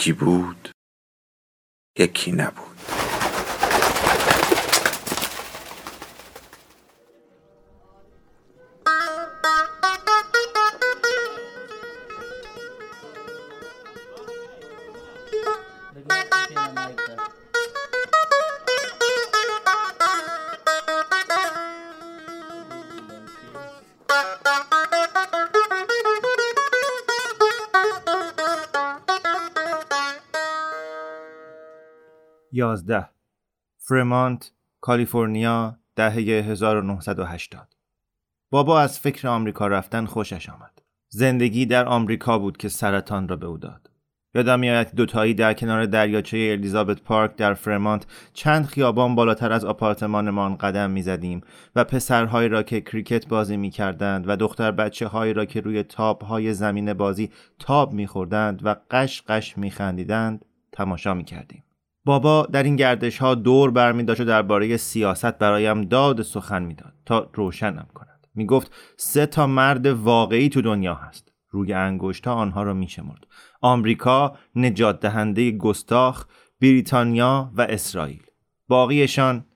یکی بود یکی نبود. یازده فرمانت کالیفرنیا دهه 1980 بابا از فکر آمریکا رفتن خوشش آمد. زندگی در آمریکا بود که سرطان را به او داد. یادم میآید دوتایی در کنار دریاچه الیزابت پارک در فرمانت چند خیابان بالاتر از آپارتمانمان قدم می‌زدیم و پسرهایی را که کریکت بازی می‌کردند و دختر بچه هایی را که روی تاب های زمین بازی تاب میخوردند و قش قش میخندیدند تماشا می‌کردیم. بابا در این گردش ها دور برمی داشت و درباره سیاست برایم داد سخن می‌داد تا روشنم کند. می گفت سه تا مرد واقعی تو دنیا هست. روی انگشت ها آنها را می شمرد آمریکا نجات دهنده گستاخ بریتانیا و اسرائیل. باقیشان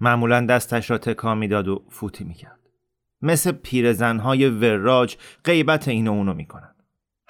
معمولا دستش را تکان می‌داد و فوتی می‌کرد. مثل پیرزنهای وراج غیبت این و اونو می‌کنند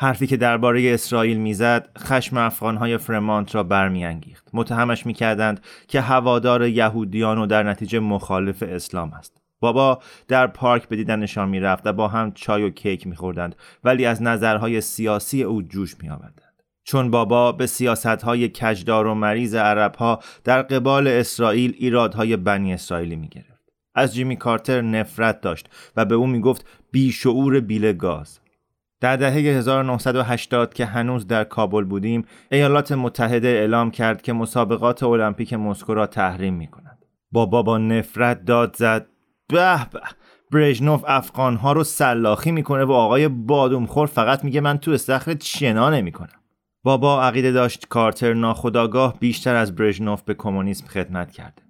حرفی که درباره اسرائیل می‌زد خشم افغانهای فرمانت را برمیانگیخت. متهمش می‌کردند که هوادار یهودیان و در نتیجه مخالف اسلام است. بابا در پارک به دیدنشان می‌رفت و با هم چای و کیک میخوردند ولی از نظرهای سیاسی او جوش میآوردند. چون بابا به سیاستهای کجدار و مریض عربها در قبال اسرائیل ایرادهای بنی اسرائیلی می‌گرفت. از جیمی کارتر نفرت داشت و به او می‌گفت بیشعور بیل گاز. در دهه 1980 که هنوز در کابل بودیم ایالات متحده اعلام کرد که مسابقات المپیک مسکو را تحریم می کند. بابا با نفرت داد زد به به برژنوف افغان ها رو سلاخی می‌کنه و آقای بادومخور فقط میگه من تو استخر شنا نمی‌کنم بابا عقیده داشت کارتر ناخداگاه بیشتر از برژنوف به کمونیسم خدمت کرده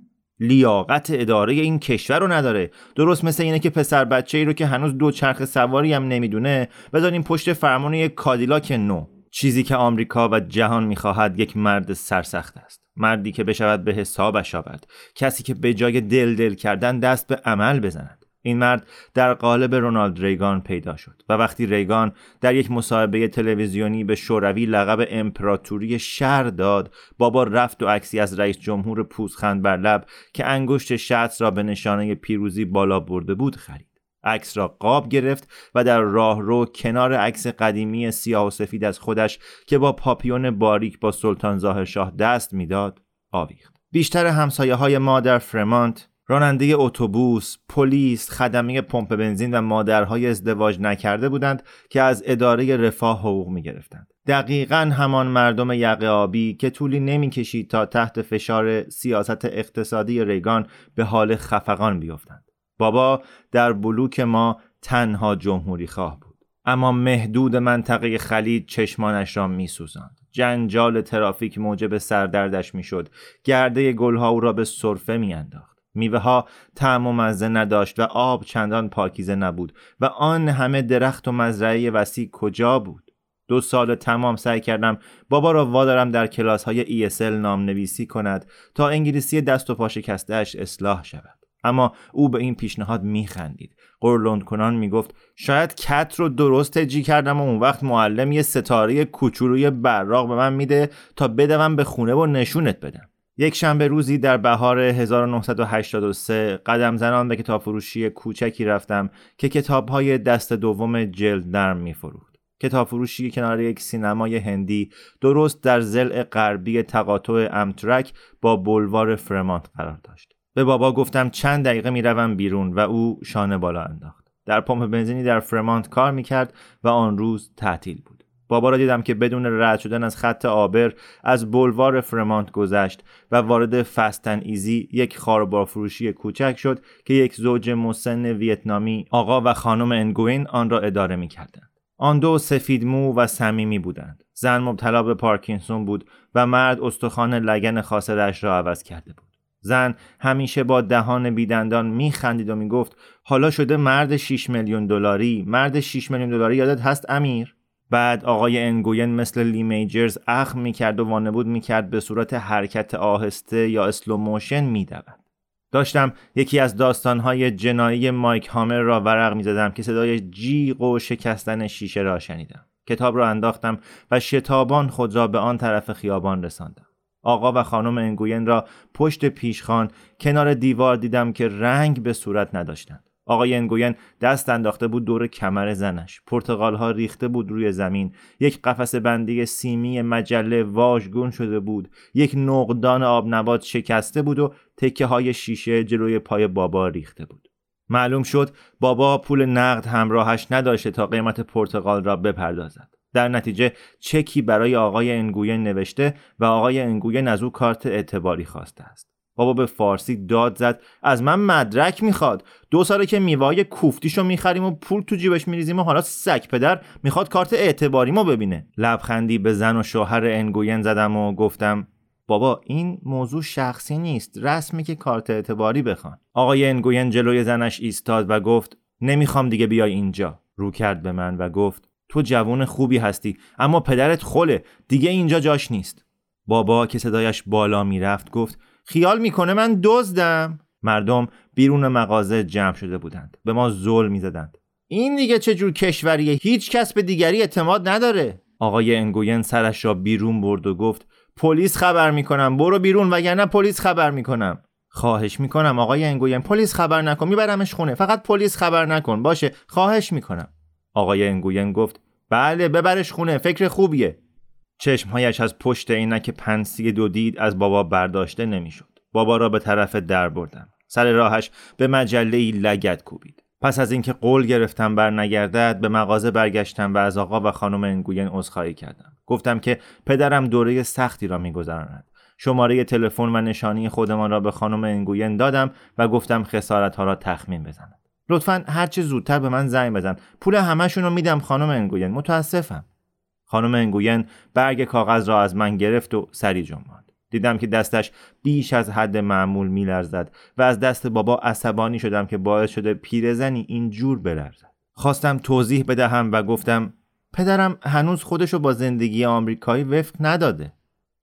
لیاقت اداره این کشور رو نداره. درست مثل اینه که پسر بچه ای رو که هنوز دو چرخ سواری هم نمی‌دونه بذاریم پشت فرمان یک کادیلاک نو. چیزی که آمریکا و جهان می‌خواهد یک مرد سرسخت است. مردی که بشود به حسابش آورد. کسی که به جای دل دل کردن دست به عمل بزند. این مرد در قالب رونالد ریگان پیدا شد و وقتی ریگان در یک مصاحبه تلویزیونی به شوروی لقب امپراتوری شهر داد بابا رفت و عکسی از رئیس جمهور پوزخند بر لب که انگشت شخص را به نشانه پیروزی بالا برده بود خرید. عکس را قاب گرفت و در راهرو کنار عکس قدیمی سیاه و سفید از خودش که با پاپیون باریک با سلطان ظاهر شاه دست می‌داد آویخت. بیشتر همسایه های ما در فرمانت راننده اتوبوس، پلیس، خدمه پمپ بنزین و مادرهای ازدواج نکرده بودند که از اداره رفاه حقوق می گرفتند. دقیقا همان مردم یقه آبی که طولی نمی‌کشید تا تحت فشار سیاست اقتصادی ریگان به حال خفقان بیفتند. بابا در بلوک ما تنها جمهوری خواه بود. اما محدود منطقه خلید چشمانش را می سوزند. جنجال ترافیک موجب سردردش می‌شد. گرده گلها او را به صرفه میانداخت. میوه ها طعم و مزه نداشت و آب چندان پاکیزه نبود و آن همه درخت و مزرعه وسیع کجا بود؟ دو سال تمام سعی کردم بابا را وادارم در کلاس های ESL نام نویسی کند تا انگلیسی دست و پا شکستهش اصلاح شود. اما او به این پیشنهاد میخندید. قرلند کنان می‌گفت شاید کت رو درست تجی کردم و اون وقت معلم یه ستاره کوچولوی براق به من میده تا بدوم به خونه و نشونت بدم. یک شنبه روزی در بهار 1983 قدم زنان به کتاب فروشی کوچکی رفتم که کتاب های دست دوم جلد نرم می فروخت. کتاب فروشی کنار یک سینمای هندی درست در زل غربی تقاطع امترک با بلوار فرمانت قرار داشت. به بابا گفتم چند دقیقه می‌روم بیرون و او شانه بالا انداخت. در پمپ بنزینی در فرمانت کار می‌کرد و آن روز تعطیل بود بابا را دیدم که بدون رد شدن از خط آبر از بلوار فرمانت گذشت و وارد فستن ایزی یک خاربار فروشی کوچک شد که یک زوج مسن ویتنامی آقا و خانم انگوین آن را اداره می‌کردند. آن دو سفید مو و صمیمی بودند. زن مبتلا به پارکینسون بود و مرد استخوان لگن خاصرش را عوض کرده بود. زن همیشه با دهان بیدندان میخندید و می‌گفت حالا شده مرد 6 میلیون دلاری. مرد 6 میلیون دلاری یادت هست امیر؟ بعد آقای انگوین مثل لی میجرز اخم می‌کرد و وانمود می‌کرد به صورت حرکت آهسته یا slow motion میدود. داشتم یکی از داستانهای جنایی مایک هامر را ورق می‌زدم که صدای جیغ و شکستن شیشه را شنیدم. کتاب را انداختم و شتابان خود را به آن طرف خیابان رساندم. آقا و خانم انگوین را پشت پیشخان کنار دیوار دیدم که رنگ به صورت نداشتند. آقای انگوین دست انداخته بود دور کمر زنش. پرتغال ها ریخته بود روی زمین. یک قفس بندی سیمی مجله واژگون شده بود. یک نقدان آب نبات شکسته بود و تکه های شیشه جلوی پای بابا ریخته بود. معلوم شد بابا پول نقد همراهش نداشته تا قیمت پرتغال را بپردازد. در نتیجه چکی برای آقای انگوین نوشته و آقای انگوین از او کارت اعتباری خواسته است. بابا به فارسی داد زد. از من مدرک می‌خواد. دو ساله که میوای کوفتیشو می‌خریم و پول تو جیبش میریزیم و حالا سگ پدر می‌خواد کارت اعتباریمو ببینه. لبخندی به زن و شوهر انگوین زدم و گفتم بابا این موضوع شخصی نیست. رسمی که کارت اعتباری بخوان. آقای انگوین جلوی زنش ایستاد و گفت نمی‌خوام دیگه بیای اینجا. رو کرد به من و گفت تو جوون خوبی هستی اما پدرت خله دیگه اینجا جاش نیست. بابا که صدایش بالا می‌رفت گفت خیال می‌کنه من دزدم. مردم بیرون مغازه جمع شده بودند. به ما زل می‌زدند. این دیگه چه جور کشوریه؟ هیچ کس به دیگری اعتماد نداره. آقای انگوین سرش را بیرون برد و گفت پلیس خبر می‌کنم. برو بیرون وگرنه پلیس خبر می‌کنم. خواهش می‌کنم آقای انگوین. پلیس خبر نکن. میبرمش خونه. فقط پلیس خبر نکن. باشه. خواهش می‌کنم. آقای انگوین گفت بله. ببرش خونه. فکر خوبیه. چشمهایش از پشت عینک پنسی دو دید از بابا برداشته نمی‌شد. بابا را به طرف در بردم. سر راهش به مجله ای لگت کوبید. پس از اینکه قول گرفتم بر نگردد به مغازه برگشتم و از آقا و خانم انگوین عذرخواهی کردم. گفتم که پدرم دوره سختی را میگذراند. شماره تلفن و نشانی خودمان را به خانم انگوین دادم و گفتم خسارت ها را تخمین بزند. لطفا هرچه زودتر به من زنگ بزن. پول همهشون رو میدم خانم انگوین. متاسفم. خانم انگوین برگ کاغذ را از من گرفت و سری جنباند دیدم که دستش بیش از حد معمول میلرزد و از دست بابا عصبانی شدم که باعث شده پیرزنی اینجور بلرزد. خواستم توضیح بدهم و گفتم پدرم هنوز خودشو با زندگی آمریکایی وفق نداده.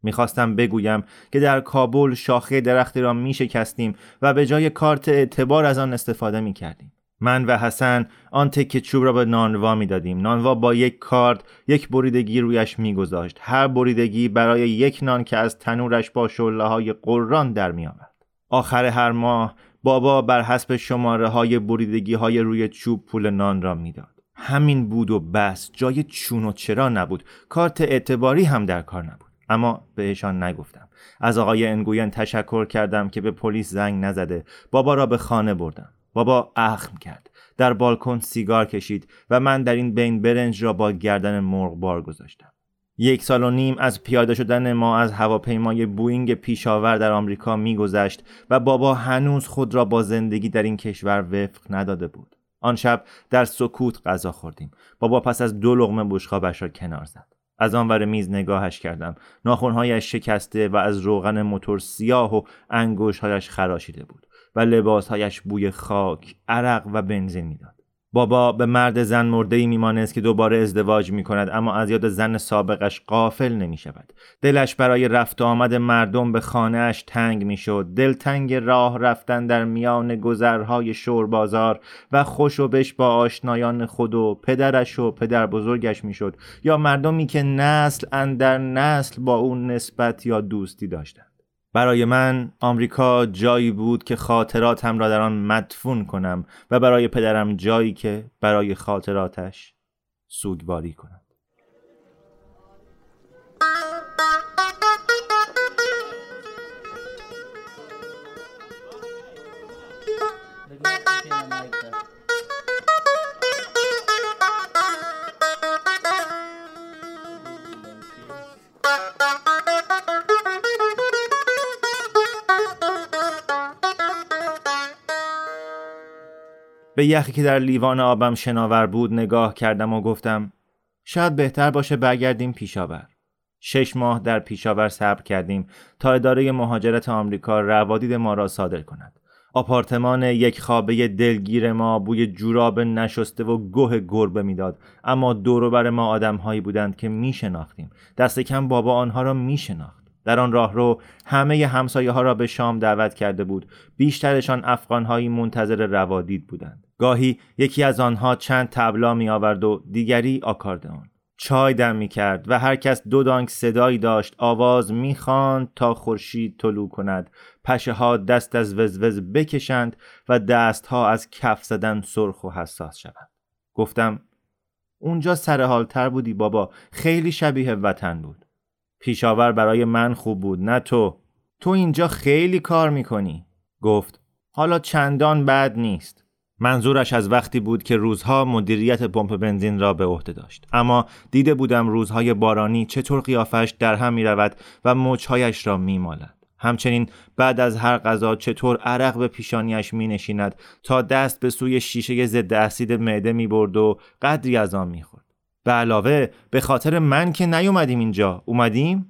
می‌خواستم بگویم که در کابل شاخه درختی را میشکستیم و به جای کارت اعتبار از آن استفاده می‌کردیم. من و حسن آن تکه چوب را به نانوا می دادیم. نانوا با یک کارد یک بریدگی رویش میگذاشت. هر بریدگی برای یک نان که از تنورش با شله های قران در می آمد. آخر هر ماه بابا بر حسب شماره های بریدگی های روی چوب پول نان را می‌داد. همین بود و بس جای چون و چرا نبود کارت اعتباری هم در کار نبود اما بهشان نگفتم از آقای انگوین تشکر کردم که به پلیس زنگ نزده بابا را به خانه بردم بابا اخم کرد. در بالکن سیگار کشید و من در این بین برنج را با گردن مرغ بار گذاشتم. یک سال و نیم از پیاده شدن ما از هواپیمای بوینگ پیشاور در آمریکا میگذشت و بابا هنوز خود را با زندگی در این کشور وفق نداده بود. آن شب در سکوت غذا خوردیم. بابا پس از دو لغمه بشخابش را کنار زد. از آنور میز نگاهش کردم. ناخونهایش شکسته و از روغن موتور سیاه و انگوشهایش خراشیده بود. و لباسهایش بوی خاک، عرق و بنزین می‌داد. بابا به مرد زن مرده ای میمانست که دوباره ازدواج می کند اما از یاد زن سابقش قافل نمی شود. دلش برای رفت آمد مردم به خانهاش تنگ می شد. دلتنگ راه رفتن در میان گذرهای شور بازار و خوش و بش با آشنایان خود و پدرش و پدر بزرگش می شد. یا مردمی که نسل اندر نسل با اون نسبت یا دوستی داشتند. برای من آمریکا جایی بود که خاطراتم را در آن مدفون کنم و برای پدرم جایی که برای خاطراتش سوگواری کنم. به یخی که در لیوان آبم شناور بود نگاه کردم و گفتم شاید بهتر باشه برگردیم پیشاور. شش ماه در پیشاور صبر کردیم تا اداره مهاجرت آمریکا روادید ما را صادر کند. آپارتمان یک خوابه دلگیر ما بوی جوراب نشسته و گوه گربه می‌داد. اما بر ما آدمهایی بودند که می شناختیم دست کم بابا آنها را می شناخت در آن راه رو همه همسایه ها را به شام دعوت کرده بود. بیشترشان افغانهایی منتظر روادید بودند. گاهی یکی از آنها چند تبلا می آورد و دیگری آکاردئون. چای دم می کرد و هر کس دو دانک صدایی داشت. آواز می تا خورشید طلوع کند. پشه ها دست از وزوز بکشند و دست ها از کف زدن سرخ و حساس شوند. گفتم اونجا تر بودی بابا. خیلی شبیه وطن بود. پیشاور برای من خوب بود نه تو. تو اینجا خیلی کار می‌کنی. گفت حالا چندان بد نیست. منظورش از وقتی بود که روزها مدیریت پمپ بنزین را به عهده داشت اما دیده بودم روزهای بارانی چطور قیافش در هم می رود و موجهایش را می مالد. همچنین بعد از هر غذا چطور عرق به پیشانیش می نشیند تا دست به سوی شیشه ضد اسید معده می برد و قدری از آن می خورد. به علاوه به خاطر من که نیومدیم اینجا اومدیم؟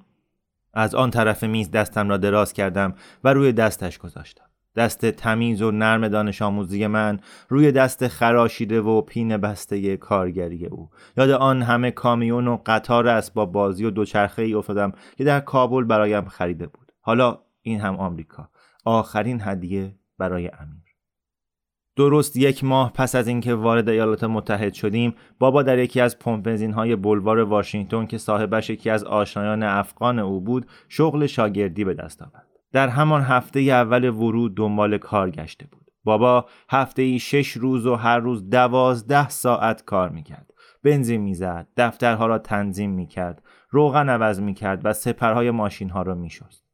از آن طرف میز دستم را دراز کردم و روی دستش گذاشتم. دست تمیز و نرم دانش آموزی من روی دست خراشیده و پین بسته کارگری او. یاد آن همه کامیون و قطار اسباب بازی و دوچرخه ای افتادم که در کابل برایم خریده بود. حالا این هم آمریکا. آخرین هدیه برای امیر. درست یک ماه پس از اینکه وارد ایالات متحد شدیم بابا در یکی از پمپ های بلوار واشنگتن که صاحبش یکی از آشنایان افغان او بود شغل شاگردی به دست آورد. در همان هفته اول ورود دنبال کار گشته بود. بابا هفته ای شش روز و هر روز دوازده ساعت کار می‌کرد. بنزین می‌زد دفترها را تنظیم می‌کرد روغن عوض می‌کرد و سپرهای ماشین ها را میشست.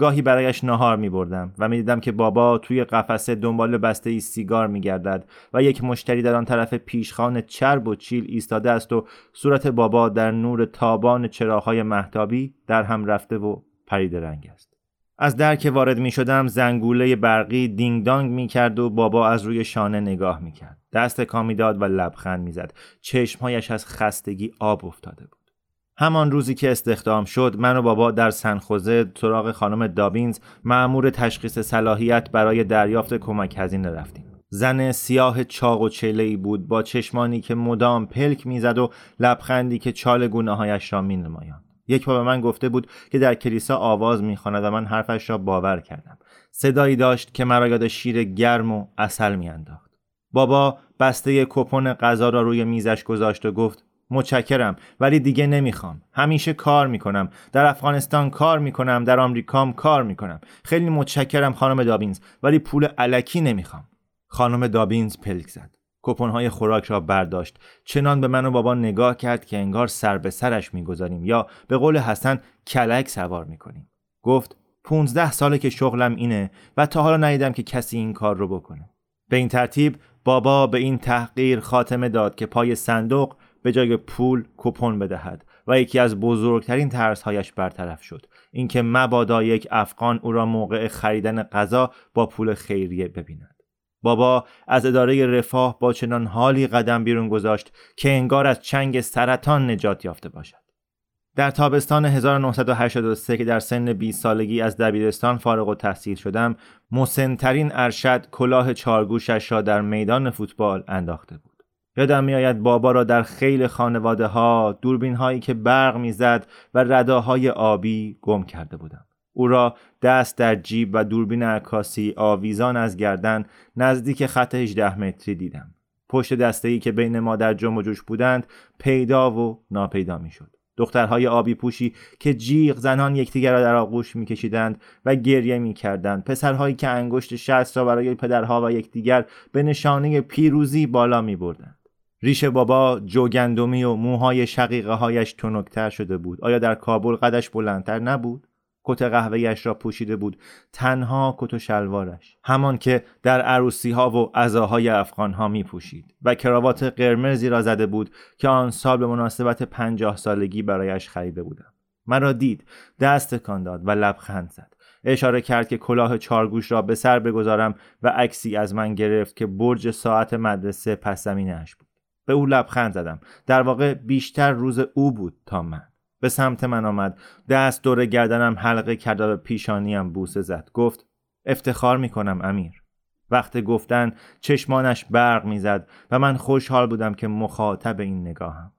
گاهی برایش نهار می بردم و می دیدم که بابا توی قفسه دنبال بسته ای سیگار می گردد و یک مشتری در آن طرف پیشخان چرب و چیل ایستاده است و صورت بابا در نور تابان چراغهای محتابی در هم رفته و پرید رنگ است. از در که وارد می شدم زنگوله برقی دینگ دانگ می کرد و بابا از روی شانه نگاه می کرد. دست کامی داد و لبخند می زد. چشمهایش از خستگی آب افتاده بود. همان روزی که استخدام شد من و بابا در سنخوزه سراغ خانم دابینز معمور تشخیص صلاحیت برای دریافت کمک هزینه رفتیم زن سیاه چاق و چله ای بود با چشمانی که مدام پلک می‌زد و لبخندی که چال گونه هایش را می نمایان. یک بار به من گفته بود که در کلیسا آواز می‌خواند و من حرفش را باور کردم. صدایی داشت که مرا یاد شیر گرم و اصل میانداخت. بابا بسته کپون غذا را روی میزش گذاشت و گفت متشکرم ولی دیگه نمی‌خوام. همیشه کار می‌کنم. در افغانستان کار می‌کنم در آمریکام کار می‌کنم. خیلی متشکرم خانم دابینز ولی پول علکی نمی‌خوام. خانم دابینز پلک زد. کپونهای خوراک را برداشت. چنان به من و بابا نگاه کرد که انگار سر به سرش می‌گذاریم یا به قول حسن کلک سوار می‌کنیم. گفت پونزده ساله که شغلم اینه و تا حالا ندیدم که کسی این کار رو بکنه. به این ترتیب بابا به این تحقیر خاتمه داد که پای صندوق به جای پول کپون بدهد و یکی از بزرگترین ترسهایش برطرف شد. اینکه مبادا یک افغان او را موقع خریدن غذا با پول خیریه ببیند. بابا از اداره رفاه با چنان حالی قدم بیرون گذاشت که انگار از چنگ سرطان نجات یافته باشد. در تابستان 1983 که در سن 20 سالگی از دبیرستان فارغ و تحصیل شدم مسنترین ارشد کلاه چارگوشش را در میدان فوتبال انداخته بود. یادم میآید بابا را در خیل خانواده ها دوربین هایی که برق می‌زد و رداهای آبی گم کرده بودم. او را دست در جیب و دوربین عکاسی آویزان از گردن نزدیک خط 18 متری دیدم. پشت دسته ای که بین ما در جمع و جوش بودند پیدا و ناپیدا می‌شد. دخترهای آبی پوشی که جیغ زنان یکدیگر را در آغوش میکشیدند و گریه می‌کردند. پسرهایی که انگشت شست را برای پدرها و یکدیگر به نشانه پیروزی بالا میبردند. ریش بابا جوگندمی و موهای شقیقه هایش تنکتر شده بود. آیا در کابل قدش بلندتر نبود؟ کت قهوهیش را پوشیده بود تنها کت و شلوارش. همان که در عروسی ها و عزاهای افغان ها می پوشید و کراوات قرمزی را زده بود که آن سال به مناسبت پنجاه سالگی برایش خریده بودم. مرا دید دست کان داد و لبخند زد. اشاره کرد که کلاه چارگوش را به سر بگذارم و عکسی از من گرفت که برج ساعت مدرسه پس زمینش بود. به او لبخند زدم. در واقع بیشتر روز او بود تا من. به سمت من آمد. دست دور گردنم حلقه کرد و پیشانیم بوسه زد. گفت افتخار می کنم امیر. وقت گفتن چشمانش برق می‌زد و من خوشحال بودم که مخاطب این نگاهم.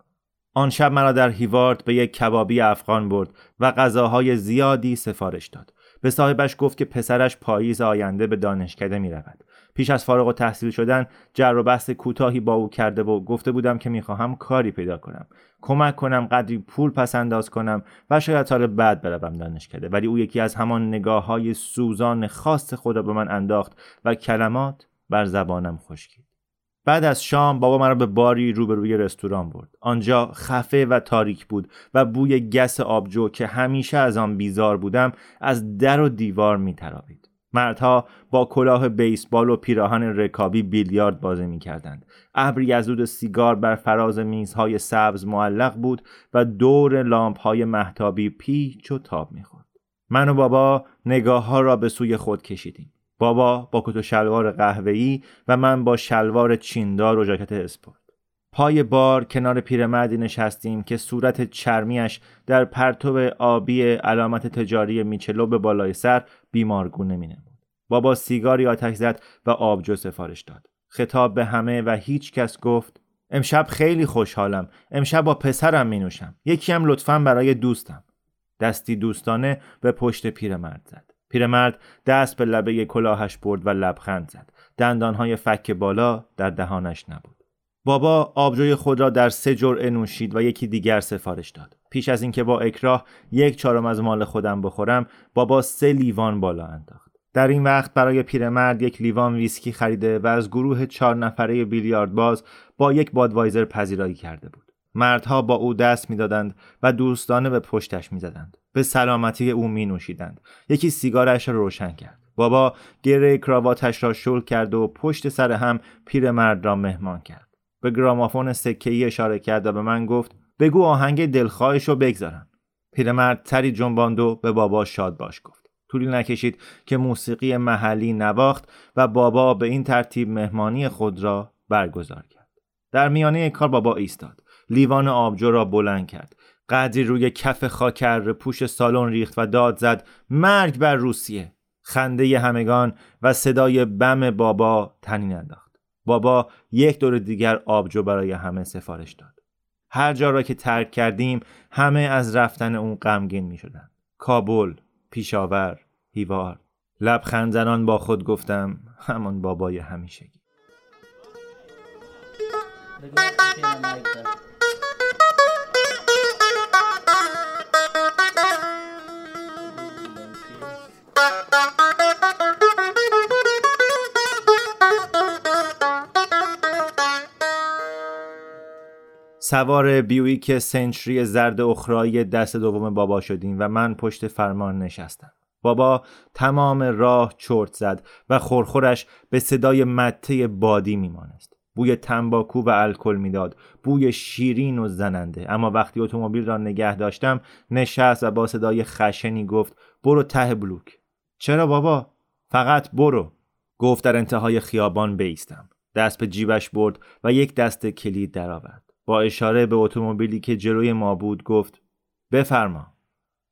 آن شب مرا در هیوارد به یک کبابی افغان برد و غذاهای زیادی سفارش داد. به صاحبش گفت که پسرش پاییز آینده به دانشکده می رود. پیش از فارغ و تحصیل شدن جر و بحث کوتاهی با او کرده و گفته بودم که می‌خواهم کاری پیدا کنم. کمک کنم قدری پول پس انداز کنم و شاید سال بعد بروم دانشکده. ولی او یکی از همان نگاه های سوزان خاص خود را به من انداخت و کلمات بر زبانم خشکید بعد از شام بابا مرا به باری روبروی رستوران برد. آنجا خفه و تاریک بود و بوی گس آبجو که همیشه از آن بیزار بودم از در و دیوار میتراوید مردها با کلاه بیسبال و پیراهن رکابی بیلیارد بازی می‌کردند. ابری از دود سیگار بر فراز میزهای سبز معلق بود و دور لامپهای محتابی پیچ و تاب می‌خورد. من و بابا نگاه ها را به سوی خود کشیدیم. بابا با کت و شلوار قهوه‌ای و من با شلوار چیندار و ژاکت اسپورت. پای بار کنار پیرمردی نشستیم که صورت چرمیش در پرتو آبی علامت تجاری میچلو به بالای سر بیمارگونه می نمود. بابا سیگاری آتش زد و آبجو سفارش داد. خطاب به همه و هیچ کس گفت امشب خیلی خوشحالم. امشب با پسرم می نوشم. یکی هم لطفا برای دوستم. دستی دوستانه به پشت پیرمرد زد. پیرمرد دست به لبه کلاهش برد و لبخند زد. دندانهای فک بالا در دهانش نبود. بابا آبجوی خود را در سه جرعه نوشید و یکی دیگر سفارش داد. پیش از اینکه با اکراه یک چهارم از مال خودم بخورم، بابا سه لیوان بالا انداخت. در این وقت برای پیرمرد یک لیوان ویسکی خریده و از گروه چهار نفره بیلیارد باز با یک بادوایزر پذیرایی کرده بود. مردها با او دست می‌دادند و دوستانه به پشتش می‌زدند. به سلامتی او می نوشیدند. یکی سیگارش را روشن کرد. بابا گره کراواتش را شل کرد و پشت سر هم پیرمرد را مهمان کرد. به گرامافون سکه‌ای اشاره کرد و به من گفت بگو آهنگ دلخواهش رو بگذارم پیرمرد تری جنباند و به بابا شاد باش گفت. طولی نکشید که موسیقی محلی نواخت و بابا به این ترتیب مهمانی خود را برگزار کرد. در میانه کار بابا ایستاد. لیوان آبجو را بلند کرد. قدری روی کف خاکر پوش سالن ریخت و داد زد مرگ بر روسیه. خنده همگان و صدای بم بابا تنین انداخت. بابا یک دور دیگر آبجو برای همه سفارش داد. هر جا را که ترک کردیم همه از رفتن اون غمگین می شدن. کابل، پیشاور، هیوار. لبخند زنان با خود گفتم همان بابای همیشگی. سوار بیویک سنچری زرد اخرایی دست دوم بابا شدیم و من پشت فرمان نشستم. بابا تمام راه چرت زد و خورخورش به صدای مته بادی میمانست. بوی تنباکو و الکل می‌داد. بوی شیرین و زننده. اما وقتی اتومبیل را نگه داشتم نشست و با صدای خشنی گفت برو ته بلوک. چرا بابا؟ فقط برو. گفت در انتهای خیابان بیستم. دست به جیبش برد و یک دست کلید درآورد. با اشاره به اتومبیلی که جلوی ما بود گفت بفرما.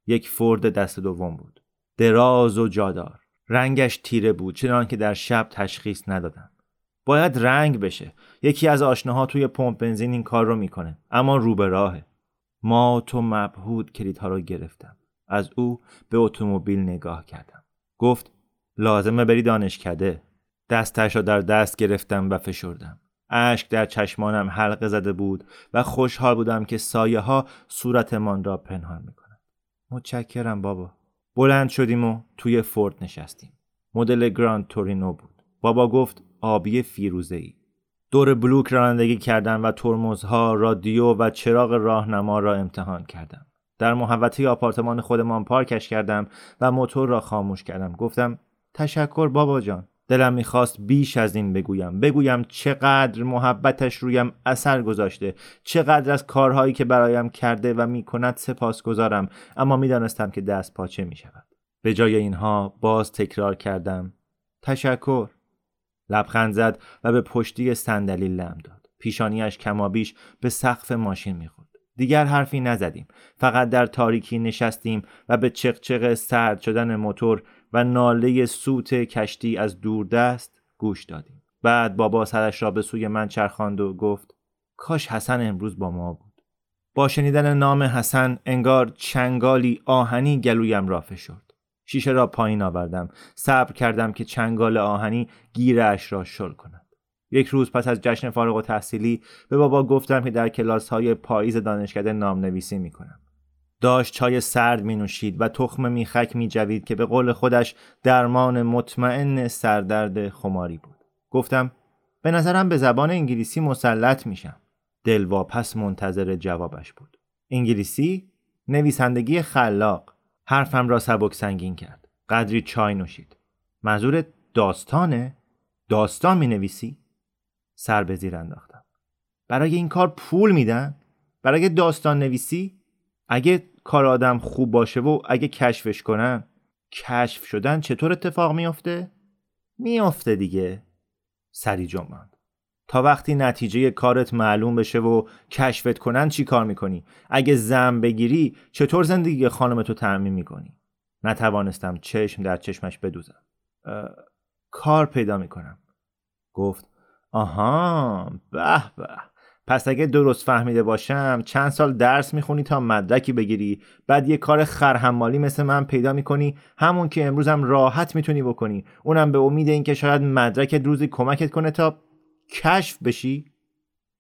یک فورد دست دوم بود. دراز و جادار. رنگش تیره بود چنان که در شب تشخیص ندادم. باید رنگ بشه. یکی از آشناها توی پمپ بنزین این کار رو می‌کنه. اما رو به راهه. ما تو مبهود کلیدها رو گرفتم. از او به اتومبیل نگاه کردم. گفت لازمه بری دانشکده. دستش را در دست گرفتم و فشردم. اشک در چشمانم حلقه زده بود و خوشحال بودم که سایه ها صورتمان را پنهان می‌کنند. متشکرم بابا. بلند شدیم و توی فورد نشستیم. مدل گراند تورینو بود. بابا گفت آبی فیروزه ای. دور بلوک رانندگی کردم و ترمزها، رادیو و چراغ راهنما را امتحان کردم. در محوطه آپارتمان خودمان پارکش کردم و موتور را خاموش کردم. گفتم تشکر بابا جان. دلم می‌خواست بیش از این بگویم. بگویم چقدر محبتش رویم اثر گذاشته چقدر از کارهایی که برایم کرده و می‌کند سپاس گذارم اما می‌دانستم که دست پاچه می‌شود. به جای اینها باز تکرار کردم. تشکر. لبخند زد و به پشتی صندلی لم داد. پیشانیش کمابیش به سقف ماشین می‌خورد. دیگر حرفی نزدیم. فقط در تاریکی نشستیم و به چقچق سرد شدن موتور و ناله سوت کشتی از دوردست گوش دادیم. بعد بابا سرش را به سوی من چرخاند و گفت کاش حسن امروز با ما بود. با شنیدن نام حسن انگار چنگالی آهنی گلویم را فشرد. شیشه را پایین آوردم. صبر کردم که چنگال آهنی گیرش را شل کند. یک روز پس از جشن فارغ و تحصیلی به بابا گفتم که در کلاس های پاییز دانشکده نام نویسی می کنم. داشت چای سرد می نوشید و تخم میخک می جوید که به قول خودش درمان مطمئن سردرد خماری بود. گفتم به نظرم به زبان انگلیسی مسلط میشم. دلواپس منتظر جوابش بود. انگلیسی؟ نویسندگی خلاق. حرفم را سبک سنگین کرد. قدری چای نوشید. منظور داستانه؟ داستان می نویسی؟ سر به زیر انداختم. برای این کار پول میدن؟ برای داستان نویسی؟ اگه کار آدم خوب باشه و اگه کشفش کنن کشف شدن چطور اتفاق میافته؟ میافته دیگه سری جمعند تا وقتی نتیجه کارت معلوم بشه و کشفت کنن چی کار می‌کنی؟ اگه زن بگیری چطور زندگی خانمتو تعمین می‌کنی؟ نتوانستم چشم در چشمش بدوزم کار پیدا می‌کنم گفت آها به به پس اگه درست فهمیده باشم چند سال درس می‌خونی تا مدرکی بگیری. بعد یه کار خرحمالی مثل من پیدا می‌کنی. همون که امروزم راحت می‌تونی بکنی. اونم به امید اینکه شاید مدرکت روزی کمکت کنه تا کشف بشی.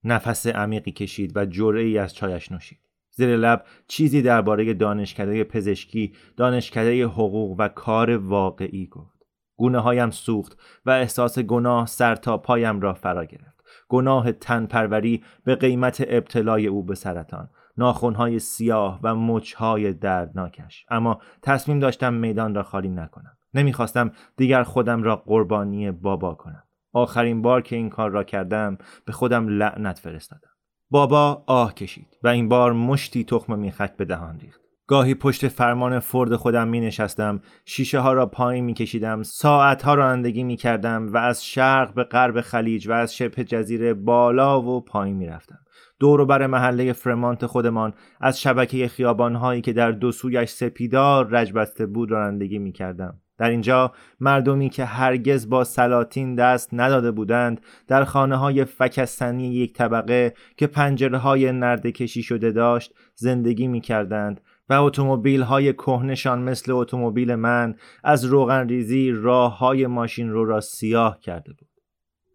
نفس عمیقی کشید و جرعه ای از چایش نوشید. زیر لب چیزی درباره دانشکده پزشکی دانشکده حقوق و کار واقعی گفت. گونه هایم سوخت و احساس گناه سر تا پایم را فرا گرفت. گناه تنپروری به قیمت ابتلای او به سرطان. ناخونهای سیاه و مچهای دردناکش. اما تصمیم داشتم میدان را خالی نکنم. نمی‌خواستم دیگر خودم را قربانی بابا کنم. آخرین بار که این کار را کردم به خودم لعنت فرستادم. بابا آه کشید و این بار مشتی تخم میخک به دهان ریخت. گاهی پشت فرمان فرد خودم می نشستم شیشه ها را پایین می کشیدم ساعت ها رانندگی می کردم و از شرق به غرب خلیج و از شبه جزیره بالا و پایین می رفتم دور بر محله فرمانت خودمان از شبکه خیابان هایی که در دو سویش سپیدار رجبسته بود رانندگی می کردم در اینجا مردمی که هرگز با سلاطین دست نداده بودند در خانه های فکستنی یک طبقه که پنجره های نرده کشی شده داشت زندگی می کردند و اتومبیل های کهنشان مثل اتومبیل من از روغن ریزی راه های ماشین رو را سیاه کرده بود.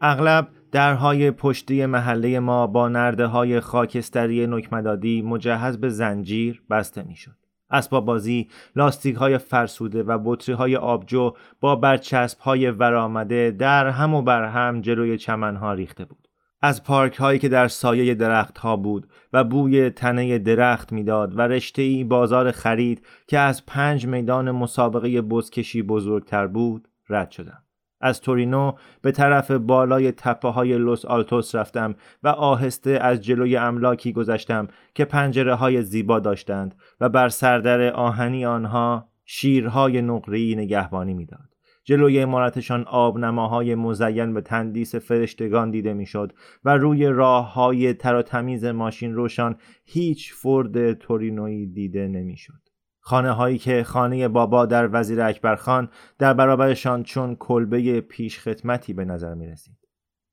اغلب درهای پشتی محله ما با نرده های خاکستری نکمدادی مجهز به زنجیر بسته می شد. اسباب بازی، لاستیک های فرسوده و بطری های آبجو با برچسب های ورآمده در هم و بر هم جلوی چمن ها ریخته بود. از پارک هایی که در سایه درخت ها بود و بوی تنه درخت می‌داد و رشته ای بازار خرید که از پنج میدان مسابقه بزکشی بزرگتر بود رد شدم. از تورینو به طرف بالای تپه های لوس آلتوس رفتم و آهسته از جلوی املاکی گذشتم که پنجره های زیبا داشتند و بر سردر آهنی آنها شیرهای نقری نگهبانی می‌داد. جلوی امارتشان آبنماهای مزین به تندیس فرشتگان دیده می‌شد و روی راه های تر و تمیز ماشین روشان هیچ فرد تورینویی دیده نمی‌شد. خانه هایی که خانه بابا در وزیر اکبر خان در برابرشان چون کلبه پیش خدمتی به نظر می رسید.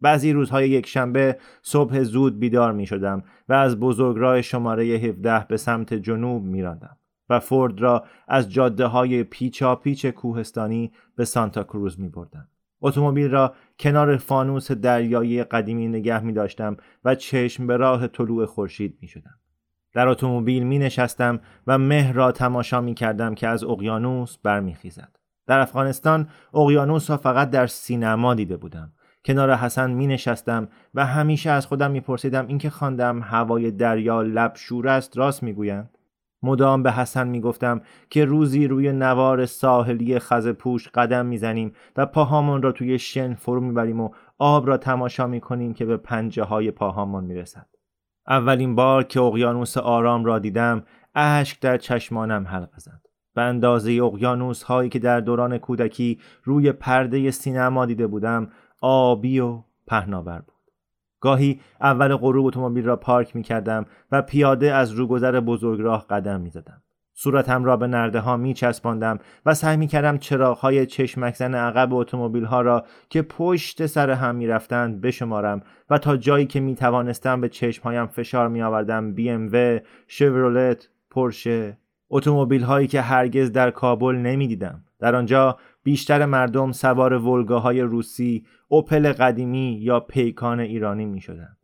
بعضی روزهای یک شنبه صبح زود بیدار می شدم و از بزرگراه شماره 17 به سمت جنوب می راندم. و فورد را از جاده های پیچا پیچ کوهستانی به سانتا کروز می بردم. اتومبیل را کنار فانوس دریایی قدیمی نگه می داشتم و چشم به راه طلوع خورشید می شدم. در اتومبیل می نشستم و مه را تماشا می کردم که از اقیانوس برمیخیزد. در افغانستان اقیانوس را فقط در سینما دیده بودم. کنار حسن می نشستم و همیشه از خودم می پرسیدم اینکه خواندم هوای دریا لب شور است راست می گویند. مدام به حسن می‌گفتم که روزی روی نوار ساحلی خز پوش قدم می‌زنیم و پاهامون را توی شن فرو می‌بریم و آب را تماشا می‌کنیم که به پنجه های پاهامون می‌رسد. اولین بار که اقیانوس آرام را دیدم اشک در چشمانم حلقه زد. به اندازه اقیانوس هایی که در دوران کودکی روی پرده سینما دیده بودم آبی و پهناور بود گاهی اول غروب اتومبیل را پارک می کردم و پیاده از روگذر بزرگراه قدم می زدم. صورتم را به نرده ها می چسباندم و سعی می کردم چراغ های چشمک زن عقب اتومبیل ها را که پشت سر هم می رفتند بشمارم و تا جایی که می توانستم به چشم هایم فشار می آوردم بی ام و، شورولت، پرشه، اتومبیل هایی که هرگز در کابل نمی دیدم. در آنجا بیشتر مردم سوار ولگاهای روسی، اوپل قدیمی یا پیکان ایرانی می شدند.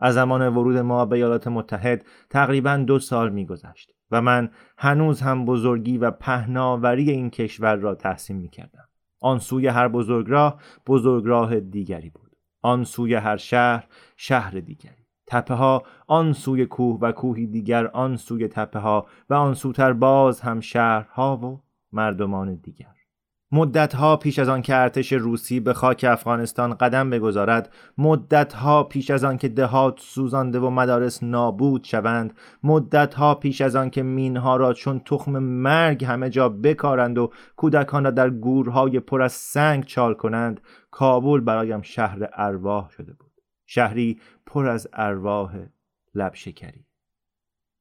از زمان ورود ما به ایالات متحد تقریبا دو سال می گذشت و من هنوز هم بزرگی و پهناوری این کشور را تحسین می کردم. آن سوی هر بزرگراه بزرگراه دیگری بود. آن سوی هر شهر شهر دیگری. تپه ها آن سوی کوه و کوهی دیگر آن سوی تپه ها و آن سوتر باز هم شهرها و مردمان دیگر مدتها پیش از آن که ارتش روسی به خاک افغانستان قدم بگذارد مدتها پیش از آن که دهات سوزانده و مدارس نابود شوند مدتها پیش از آن که مینها را چون تخم مرگ همه جا بکارند و کودکان را در گورهای پر از سنگ چال کنند کابل برایم شهر ارواح شده بود. شهری پر از ارواح لب شکری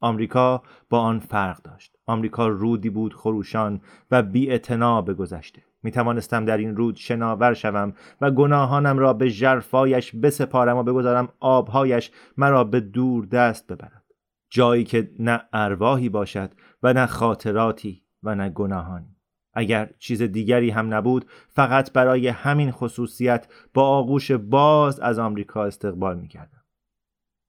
آمریکا با آن فرق داشت. آمریکا رودی بود خروشان و بی به گذشته. می توانستم در این رود شناور شوم و گناهانم را به جرفایش بسپارم و بگذارم آبهایش مرا به دور دست ببرد. جایی که نه ارواحی باشد و نه خاطراتی و نه گناهانی. اگر چیز دیگری هم نبود فقط برای همین خصوصیت با آغوش باز از آمریکا استقبال می کردم.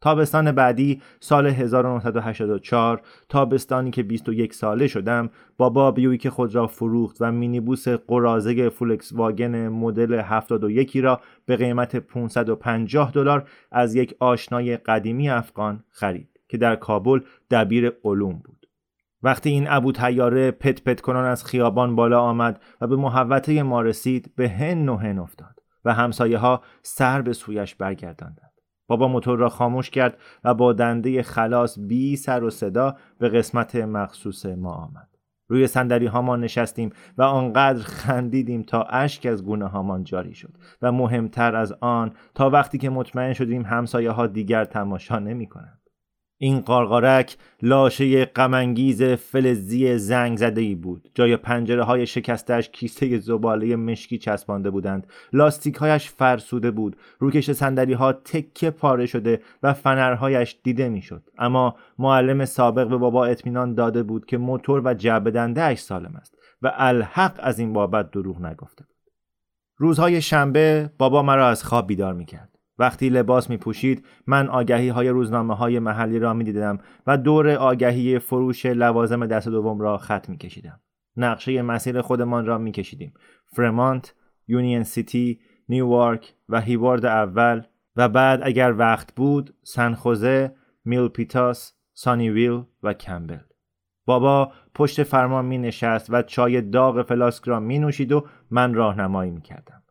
تابستان بعدی سال 1984 تابستانی که 21 ساله شدم با بابیوی که خود را فروخت و مینیبوس قرازه فولکس واگن مدل 71 را به قیمت 550 دلار از یک آشنای قدیمی افغان خرید که در کابل دبیر علوم بود. وقتی این ابو تیاره پت پت کنان از خیابان بالا آمد و به محوطه ما رسید به هن و هن افتاد و همسایه ها سر به سویش برگرداندند. بابا موتور را خاموش کرد و با دنده خلاص بی سر و صدا به قسمت مخصوص ما آمد. روی سندلی هامان نشستیم و آنقدر خندیدیم تا اشک از گونه هامان جاری شد و مهمتر از آن تا وقتی که مطمئن شدیم همسایه ها دیگر تماشا نمی کنند. این قارقارک لاشه غمانگیز فلزی زنگ زده ای بود. جای پنجره های شکستش کیسه زباله مشکی چسبانده بودند. لاستیک هایش فرسوده بود. روکش صندلی ها تکه پاره شده و فنرهایش دیده می‌شد. اما معلم سابق به بابا اطمینان داده بود که موتور و جعبه دنده سالم است و الحق از این بابت دروغ نگفته بود. روزهای شنبه بابا مرا از خواب بیدار می‌کرد. وقتی لباس می پوشید من آگهی های روزنامه های محلی را می دیدم و دور آگهی فروش لوازم دست دوم را خط می کشیدم. نقشه مسیر خودمان را می کشیدیم. فرمانت، یونین سیتی، نیوارک و هیوارد اول و بعد اگر وقت بود سنخوزه، میلپیتاس، سانیویل و کمبل. بابا پشت فرمان می نشست و چای داغ فلاسک را می نوشید و من راهنمایی می کردم.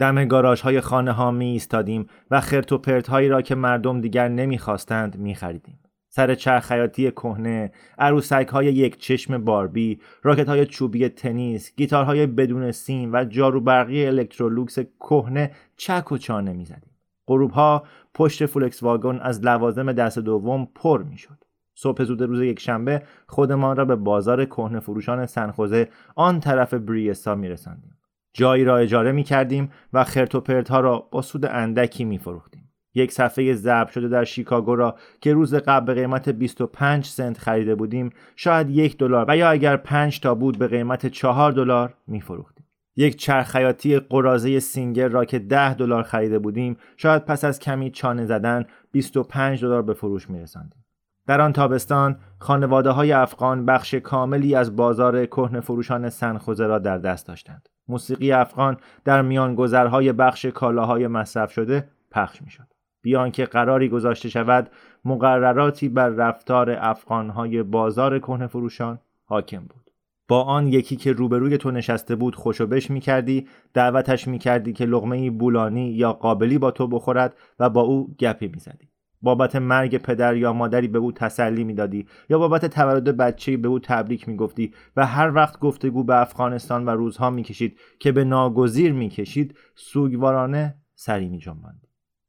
دم گاراژ های خانه ها می ایستادیم و خرت و پرت هایی را که مردم دیگر نمی‌خواستند می خریدیم. سر چرخ خیاطی کهنه، عروسک های یک چشم باربی، راکت های چوبی تنیس، گیتارهای بدون سیم و جارو برقی الکترولوکس کهنه چک و چانه می زدیم. غروب ها پشت فولکس واگن از لوازم دست دوم پر می شد. صبح زود روز یک شنبه خودمان را به بازار کهنه فروشان سن‌خوزه آن طرف بریسا می رسندیم. جایی را اجاره می کردیم و خرت ها را با سود اندکی می فروختیم. یک صفحه ضبط شده در شیکاگو را که روز قبل به قیمت 25 سنت خریده بودیم شاید یک دلار و یا اگر 5 تا بود به قیمت 4 دلار می فروختیم. یک چرخیاتی قرازه سینگر را که 10 دلار خریده بودیم شاید پس از کمی چانه زدن 25 دلار به فروش می رساندیم. در آن تابستان خانواده های افغان بخش کاملی از بازار کهنه فروشان سنخوزه را در دست داشتند. موسیقی افغان در میان گذرهای بخش کالاهای مصرف شده پخش می شد. بیان که قراری گذاشته شود مقرراتی بر رفتار افغانهای بازار کهنه فروشان حاکم بود. با آن یکی که روبروی تو نشسته بود خوشوبش می کردی دعوتش می کردی که لغمه بولانی یا قابلی با تو بخورد و با او گپی می زدی. بابت مرگ پدر یا مادری به او تسلی می‌دادی یا بابت تولد بچه‌ای به او تبریک می‌گفتی و هر وقت گفتگو به افغانستان و روزها می‌کشید که به ناگزیر می‌کشید سوگوارانه سری میجنباندی.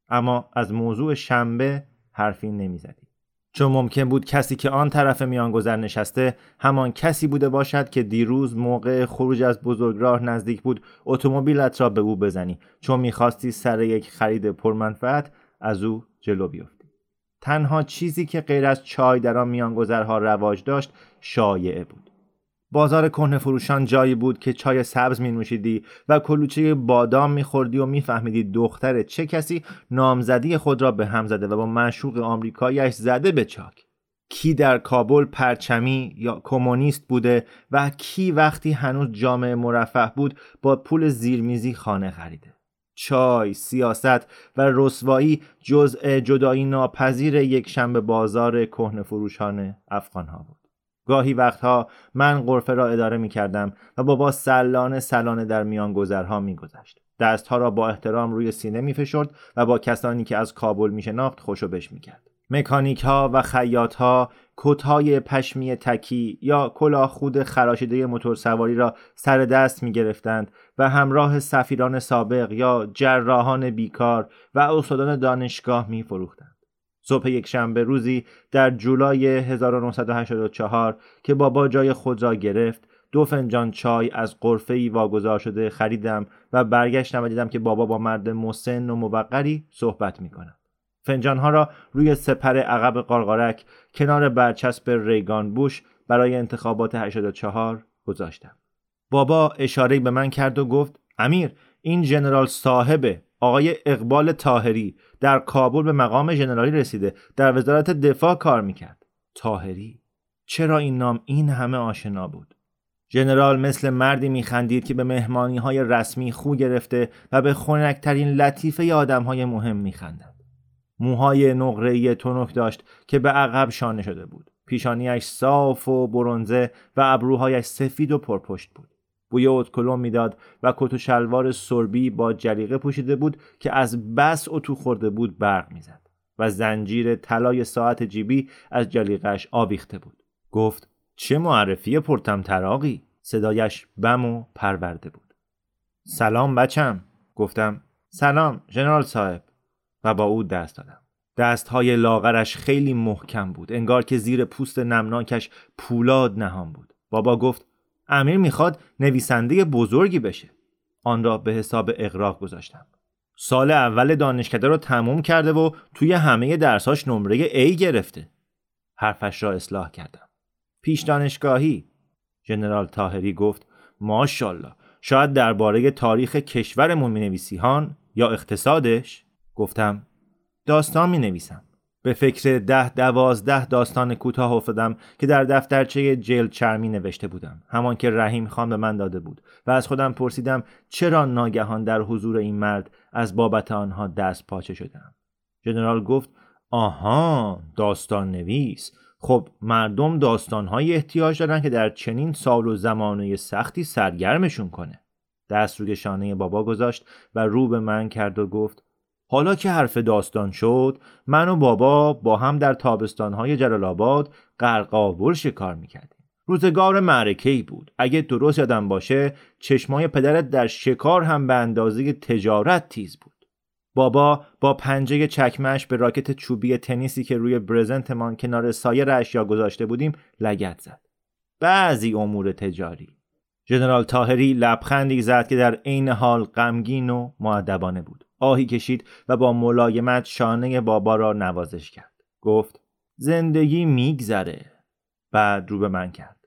اما از موضوع شنبه حرفی نمی‌زدی. چون ممکن بود کسی که آن طرف میانگذر نشسته همان کسی بوده باشد که دیروز موقع خروج از بزرگراه نزدیک بود اتومبیلت را به او بزنی. چون می‌خواستی سر یک خرید پرمنفعت از او جلو بیفتی. تنها چیزی که غیر از چای در آن میانگذرها رواج داشت شایعه بود. بازار کهنه فروشان جایی بود که چای سبز می نوشیدی و کلوچه بادام می خوردی و میفهمیدی دختر چه کسی نامزدی خود را به هم زده و با معشوق آمریکایش زده به چاک. کی در کابل پرچمی یا کمونیست بوده و کی وقتی هنوز جامعه مرفه بود با پول زیرمیزی خانه خریده. چای، سیاست و رسوایی جزء جدایی ناپذیر یک شنبه بازار کهنه فروشان افغان ها بود. گاهی وقتها من قرفه را اداره می کردم و بابا سلانه سلانه در میان گذرها می گذشت. دستها را با احترام روی سینه می و با کسانی که از کابل می شناخت خوشو بش می کرد. مکانیک ها و خیاط ها کت پشمی تکی یا کلاه خود خراشیده موتور سواری را سر دست می گرفتند و همراه سفیران سابق یا جراحان بیکار و استادان دانشگاه می فروختند. صبح یک شنبه روزی در جولای 1984 که بابا جای خود را گرفت دو فنجان چای از قرفه ای واگذار شده خریدم و برگشتم و دیدم که بابا با مرد مسن و موقری صحبت می کند. فنجان ها را روی سپر عقب قارقارک کنار برچسب ریگان بوش برای انتخابات 84 گذاشتم. بابا اشاره به من کرد و گفت امیر این جنرال صاحبه آقای اقبال تاهری در کابل به مقام ژنرالی رسیده در وزارت دفاع کار می‌کرد. تاهری چرا این نام این همه آشنا بود؟ ژنرال مثل مردی میخندید که به مهمانی های رسمی خو گرفته و به خنکترین لطیفه آدم های مهم میخندد موهای نقره‌ای تنک داشت که به عقب شانه شده بود. پیشانیش صاف و برونزه و ابروهایش سفید و پرپشت بود. بوی اتکلون می‌داد و کت و شلوار سربی با جلیقه پوشیده بود که از بس اتو خورده بود برق می‌زد و زنجیر طلای ساعت جیبی از جلیقش آویخته بود. گفت چه معرفی پرتم تراقی صدایش بم و پرورده بود. سلام بچم. گفتم سلام ژنرال صاحب. و با او دست دادم. دستهای لاغرش خیلی محکم بود. انگار که زیر پوست نمناکش پولاد نهان بود. بابا گفت امیر می‌خواد نویسنده بزرگی بشه. آن را به حساب اقراق گذاشتم. سال اول دانشکده رو تموم کرده و توی همه درساش نمره A گرفته. حرفش را اصلاح کردم. پیش دانشگاهی. ژنرال تاهری گفت ماشاءالله شاید درباره تاریخ کشورمون می نویسی هان؟ یا اقتصادش؟ گفتم داستان می نویسم به فکر ده دوازده داستان کوتاه افتادم که در دفترچه جل چرمی نوشته بودم. همان که رحیم خان به من داده بود و از خودم پرسیدم چرا ناگهان در حضور این مرد از بابت آنها دست پاچه شدم؟ ژنرال گفت آها داستان نویس. خب مردم داستانهایی احتیاج دارن که در چنین سال و زمانه سختی سرگرمشون کنه. دست روی شانه بابا گذاشت و رو به من کرد و گفت حالا که حرف داستان شد من و بابا با هم در تابستانهای جلال آباد قرقاول شکار می‌کردیم. روزگار معرکه ای بود. اگه درست یادم باشه چشمای پدرت در شکار هم به اندازه تجارت تیز بود. بابا با پنجه چکمش به راکت چوبی تنیسی که روی برزنتمان کنار سایر اشیا گذاشته بودیم لگت زد. بعضی امور تجاری. ژنرال تاهری لبخندی زد که در عین حال غمگین و معدبانه بود. آهی کشید و با ملایمت شانه بابا را نوازش کرد. گفت زندگی میگذره. بعد رو به من کرد.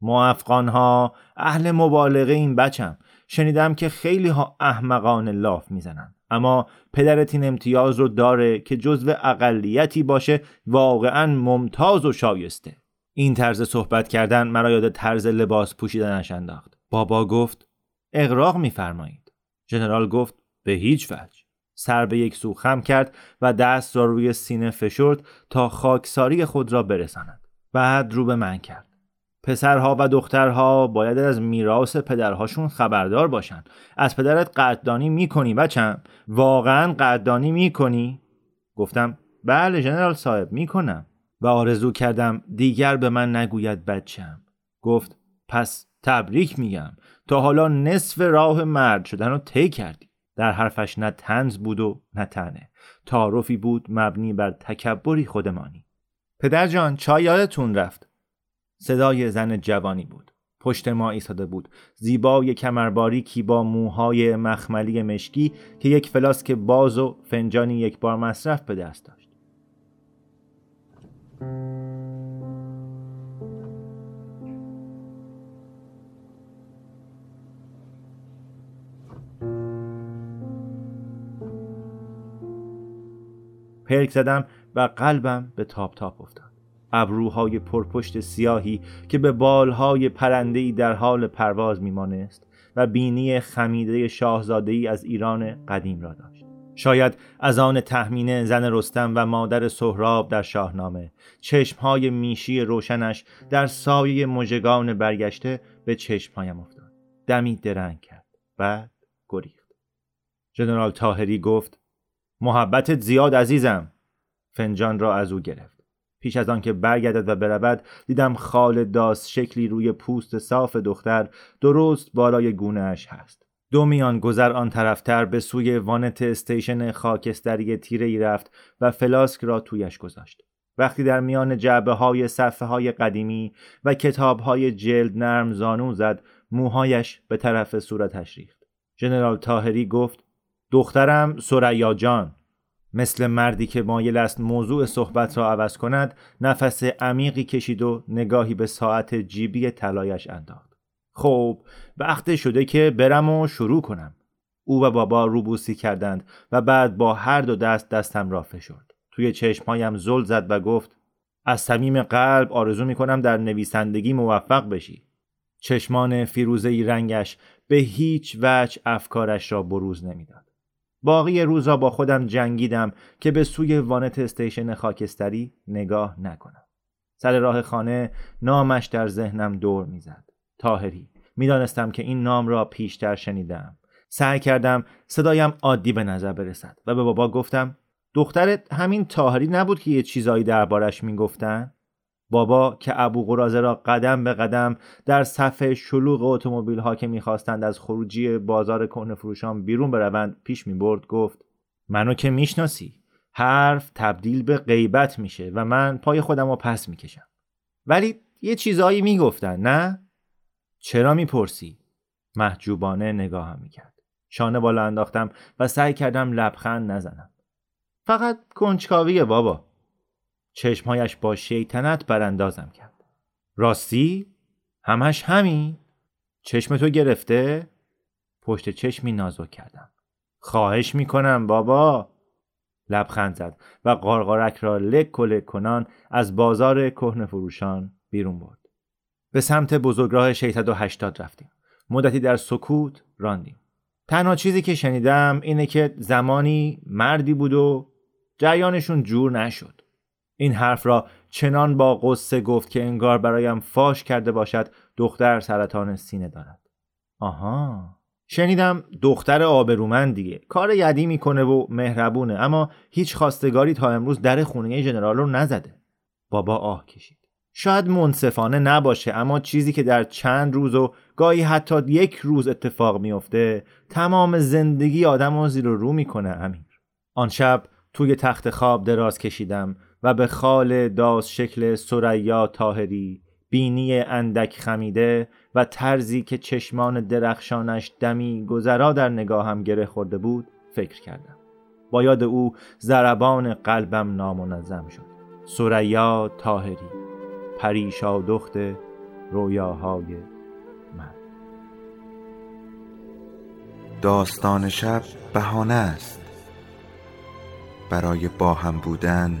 ما افغان ها اهل مبالغه این بچم. شنیدم که خیلی ها احمقان لاف می‌زنن. اما پدرت این امتیاز رو داره که جزو اقلیتی باشه واقعا ممتاز و شایسته. این طرز صحبت کردن مرا یاد طرز لباس پوشیدنش انداخت. بابا گفت اقراق میفرمایید. ژنرال گفت به هیچ وجه. سر به یک سو خم کرد و دست را روی سینه فشرد تا خاکساری خود را برساند. بعد رو به من کرد. پسرها و دخترها باید از میراث پدرهاشون خبردار باشن از پدرت قدردانی می‌کنی بچم؟ واقعا قدردانی می‌کنی؟ گفتم بله جنرال صاحب می‌کنم. و آرزو کردم دیگر به من نگوید بچم. گفت پس تبریک میگم. تا حالا نصف راه مرد شدن رو طی کردی. در حرفش نه تنز بود و نه تنه تعارفی بود مبنی بر تکبری خودمانی. پدر جان چای یادتون رفت. صدای زن جوانی بود. پشت ما ایستاده بود. زیبای کمرباریکی با موهای مخملی مشکی که یک فلاسک باز و فنجانی یک بار مصرف به دست داشت. پرک زدم و قلبم به تاپ تاپ افتاد. ابروهای پرپشت سیاهی که به بالهای پرندهی در حال پرواز میمانست و بینی خمیده شاهزادهی از ایران قدیم را داشت. شاید از آن تحمینه زن رستم و مادر سهراب در شاهنامه چشمهای میشی روشنش در سایه مژگان برگشته به چشمهایم افتاد. دمی درنگ کرد. بعد گریخت. ژنرال تاهری گفت محبتت زیاد عزیزم. فنجان را از او گرفت. پیش از آنکه برگردد و برود دیدم خال داس شکلی روی پوست صاف دختر درست بالای گونهاش هست. دو میان گذر آن طرفتر به سوی وانت استیشن خاکستری تیره ای رفت و فلاسک را تویش گذاشت. وقتی در میان جعبه های صفحه های قدیمی و کتاب های جلد نرم زانو زد موهایش به طرف صورتش ریخت. ژنرال تاهری گفت دخترم سریا جان مثل مردی که مایل است موضوع صحبت را عوض کند نفس عمیقی کشید و نگاهی به ساعت جیبی طلایش انداخت. خب وقت شده که برم و شروع کنم. او و بابا روبوسی کردند و بعد با هر دو دست دستم را فشرد. توی چشمهایم زل زد و گفت از صمیم قلب آرزو می کنم در نویسندگی موفق بشی. چشمان فیروزهی رنگش به هیچ وجه افکارش را بروز نمی‌داد. باقی روزا با خودم جنگیدم که به سوی وانت استیشن خاکستری نگاه نکنم. سر راه خانه نامش در ذهنم دور می‌زد. تاهری می‌دانستم که این نام را پیشتر شنیدم. سعی کردم صدایم عادی به نظر برسد و به بابا گفتم دخترت همین تاهری نبود که یه چیزایی دربارش می‌گفتن؟ بابا که ابو قرازه را قدم به قدم در صف شلوغ اتومبیل ها که می‌خواستند از خروجی بازار کهنه فروشان بیرون بروند پیش می‌برد گفت منو که می‌شناسی حرف تبدیل به غیبت میشه و من پای خودم رو پس می‌کشم. ولی یه چیزایی می‌گفتن نه؟ چرا می‌پرسی؟ محجوبانه نگاهم می‌کرد. شانه بالا انداختم و سعی کردم لبخند نزنم. فقط کنجکاویه بابا. چشمهایش با شیطنت براندازم کرد. راستی؟ همش همین؟ چشم تو گرفته؟ پشت چشمی نازک کردم. خواهش می‌کنم بابا. لبخند زد و قارقارک را لک و کنان از بازار کهن فروشان بیرون برد. به سمت بزرگراه 680 رفتیم. مدتی در سکوت راندیم. تنها چیزی که شنیدم اینه که زمانی مردی بود و جریانشون جور نشد. این حرف را چنان با قصه گفت که انگار برایم فاش کرده باشد دختر سرطان سینه دارد. آها. شنیدم دختر آبرومند دیگه. کار یدی می‌کنه و مهربونه اما هیچ خواستگاری تا امروز در خونه ژنرال رو نزده. بابا آه کشید. شاید منصفانه نباشه اما چیزی که در چند روز و گاهی حتی یک روز اتفاق میافته تمام زندگی آدم رو زیر رو می‌کنه امیر. آن شب توی تخت خواب دراز کشیدم. و به خال داس شکل سریا تاهری بینی اندک خمیده و طرزی که چشمان درخشانش دمی گذرا در نگاهم گره خورده بود فکر کردم. با یاد او زربان قلبم نامنظم شد. سریا تاهری پریشا دخت رویاهای من داستان شب بهانه است. برای با هم بودن